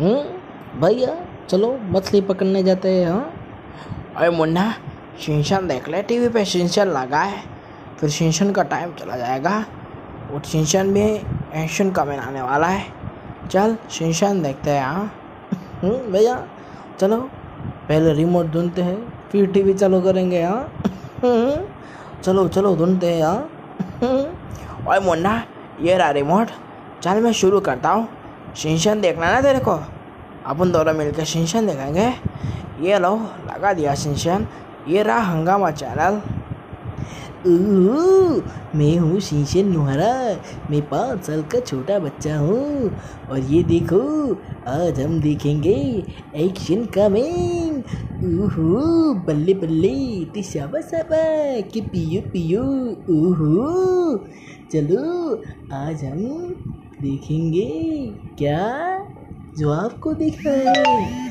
हम्म? भैया चलो मछली पकड़ने जाते हैं हाँ? अरे मुन्ना शिनशन देख ले टीवी पे शिनशन लगा है फिर शिनशन का टाइम चला जाएगा और शिनशन भी एक्शन कमेंट आने वाला है। चल शिनशन देखते हैं हाँ? हम्म, भैया चलो पहले रिमोट ढूंढते हैं फिर टीवी चालू करेंगे हाँ? हम्म, चलो चलो ढूंढते हैं हाँ। ओए मुन्ना ये रहा रिमोट चल मैं शुरू करता हूँ। शिनशन देखना ना तेरे को। अपन दोनों मिलकर शिनशन देखेंगे। ये लो, लगा दिया शिनशन। ये रहा हंगामा चैनल। मैं हूँ शीशन नुहरा। मैं पाँच साल का छोटा बच्चा हूँ। और ये देखो, आज हम देखेंगे एक्शन कमिंग ओहो, बल्ले बल्ले ते शाबा शाबा कि पियो पियो। ओहो, चलो, आज हम देखेंगे क्या जो आपको दिख रहा है।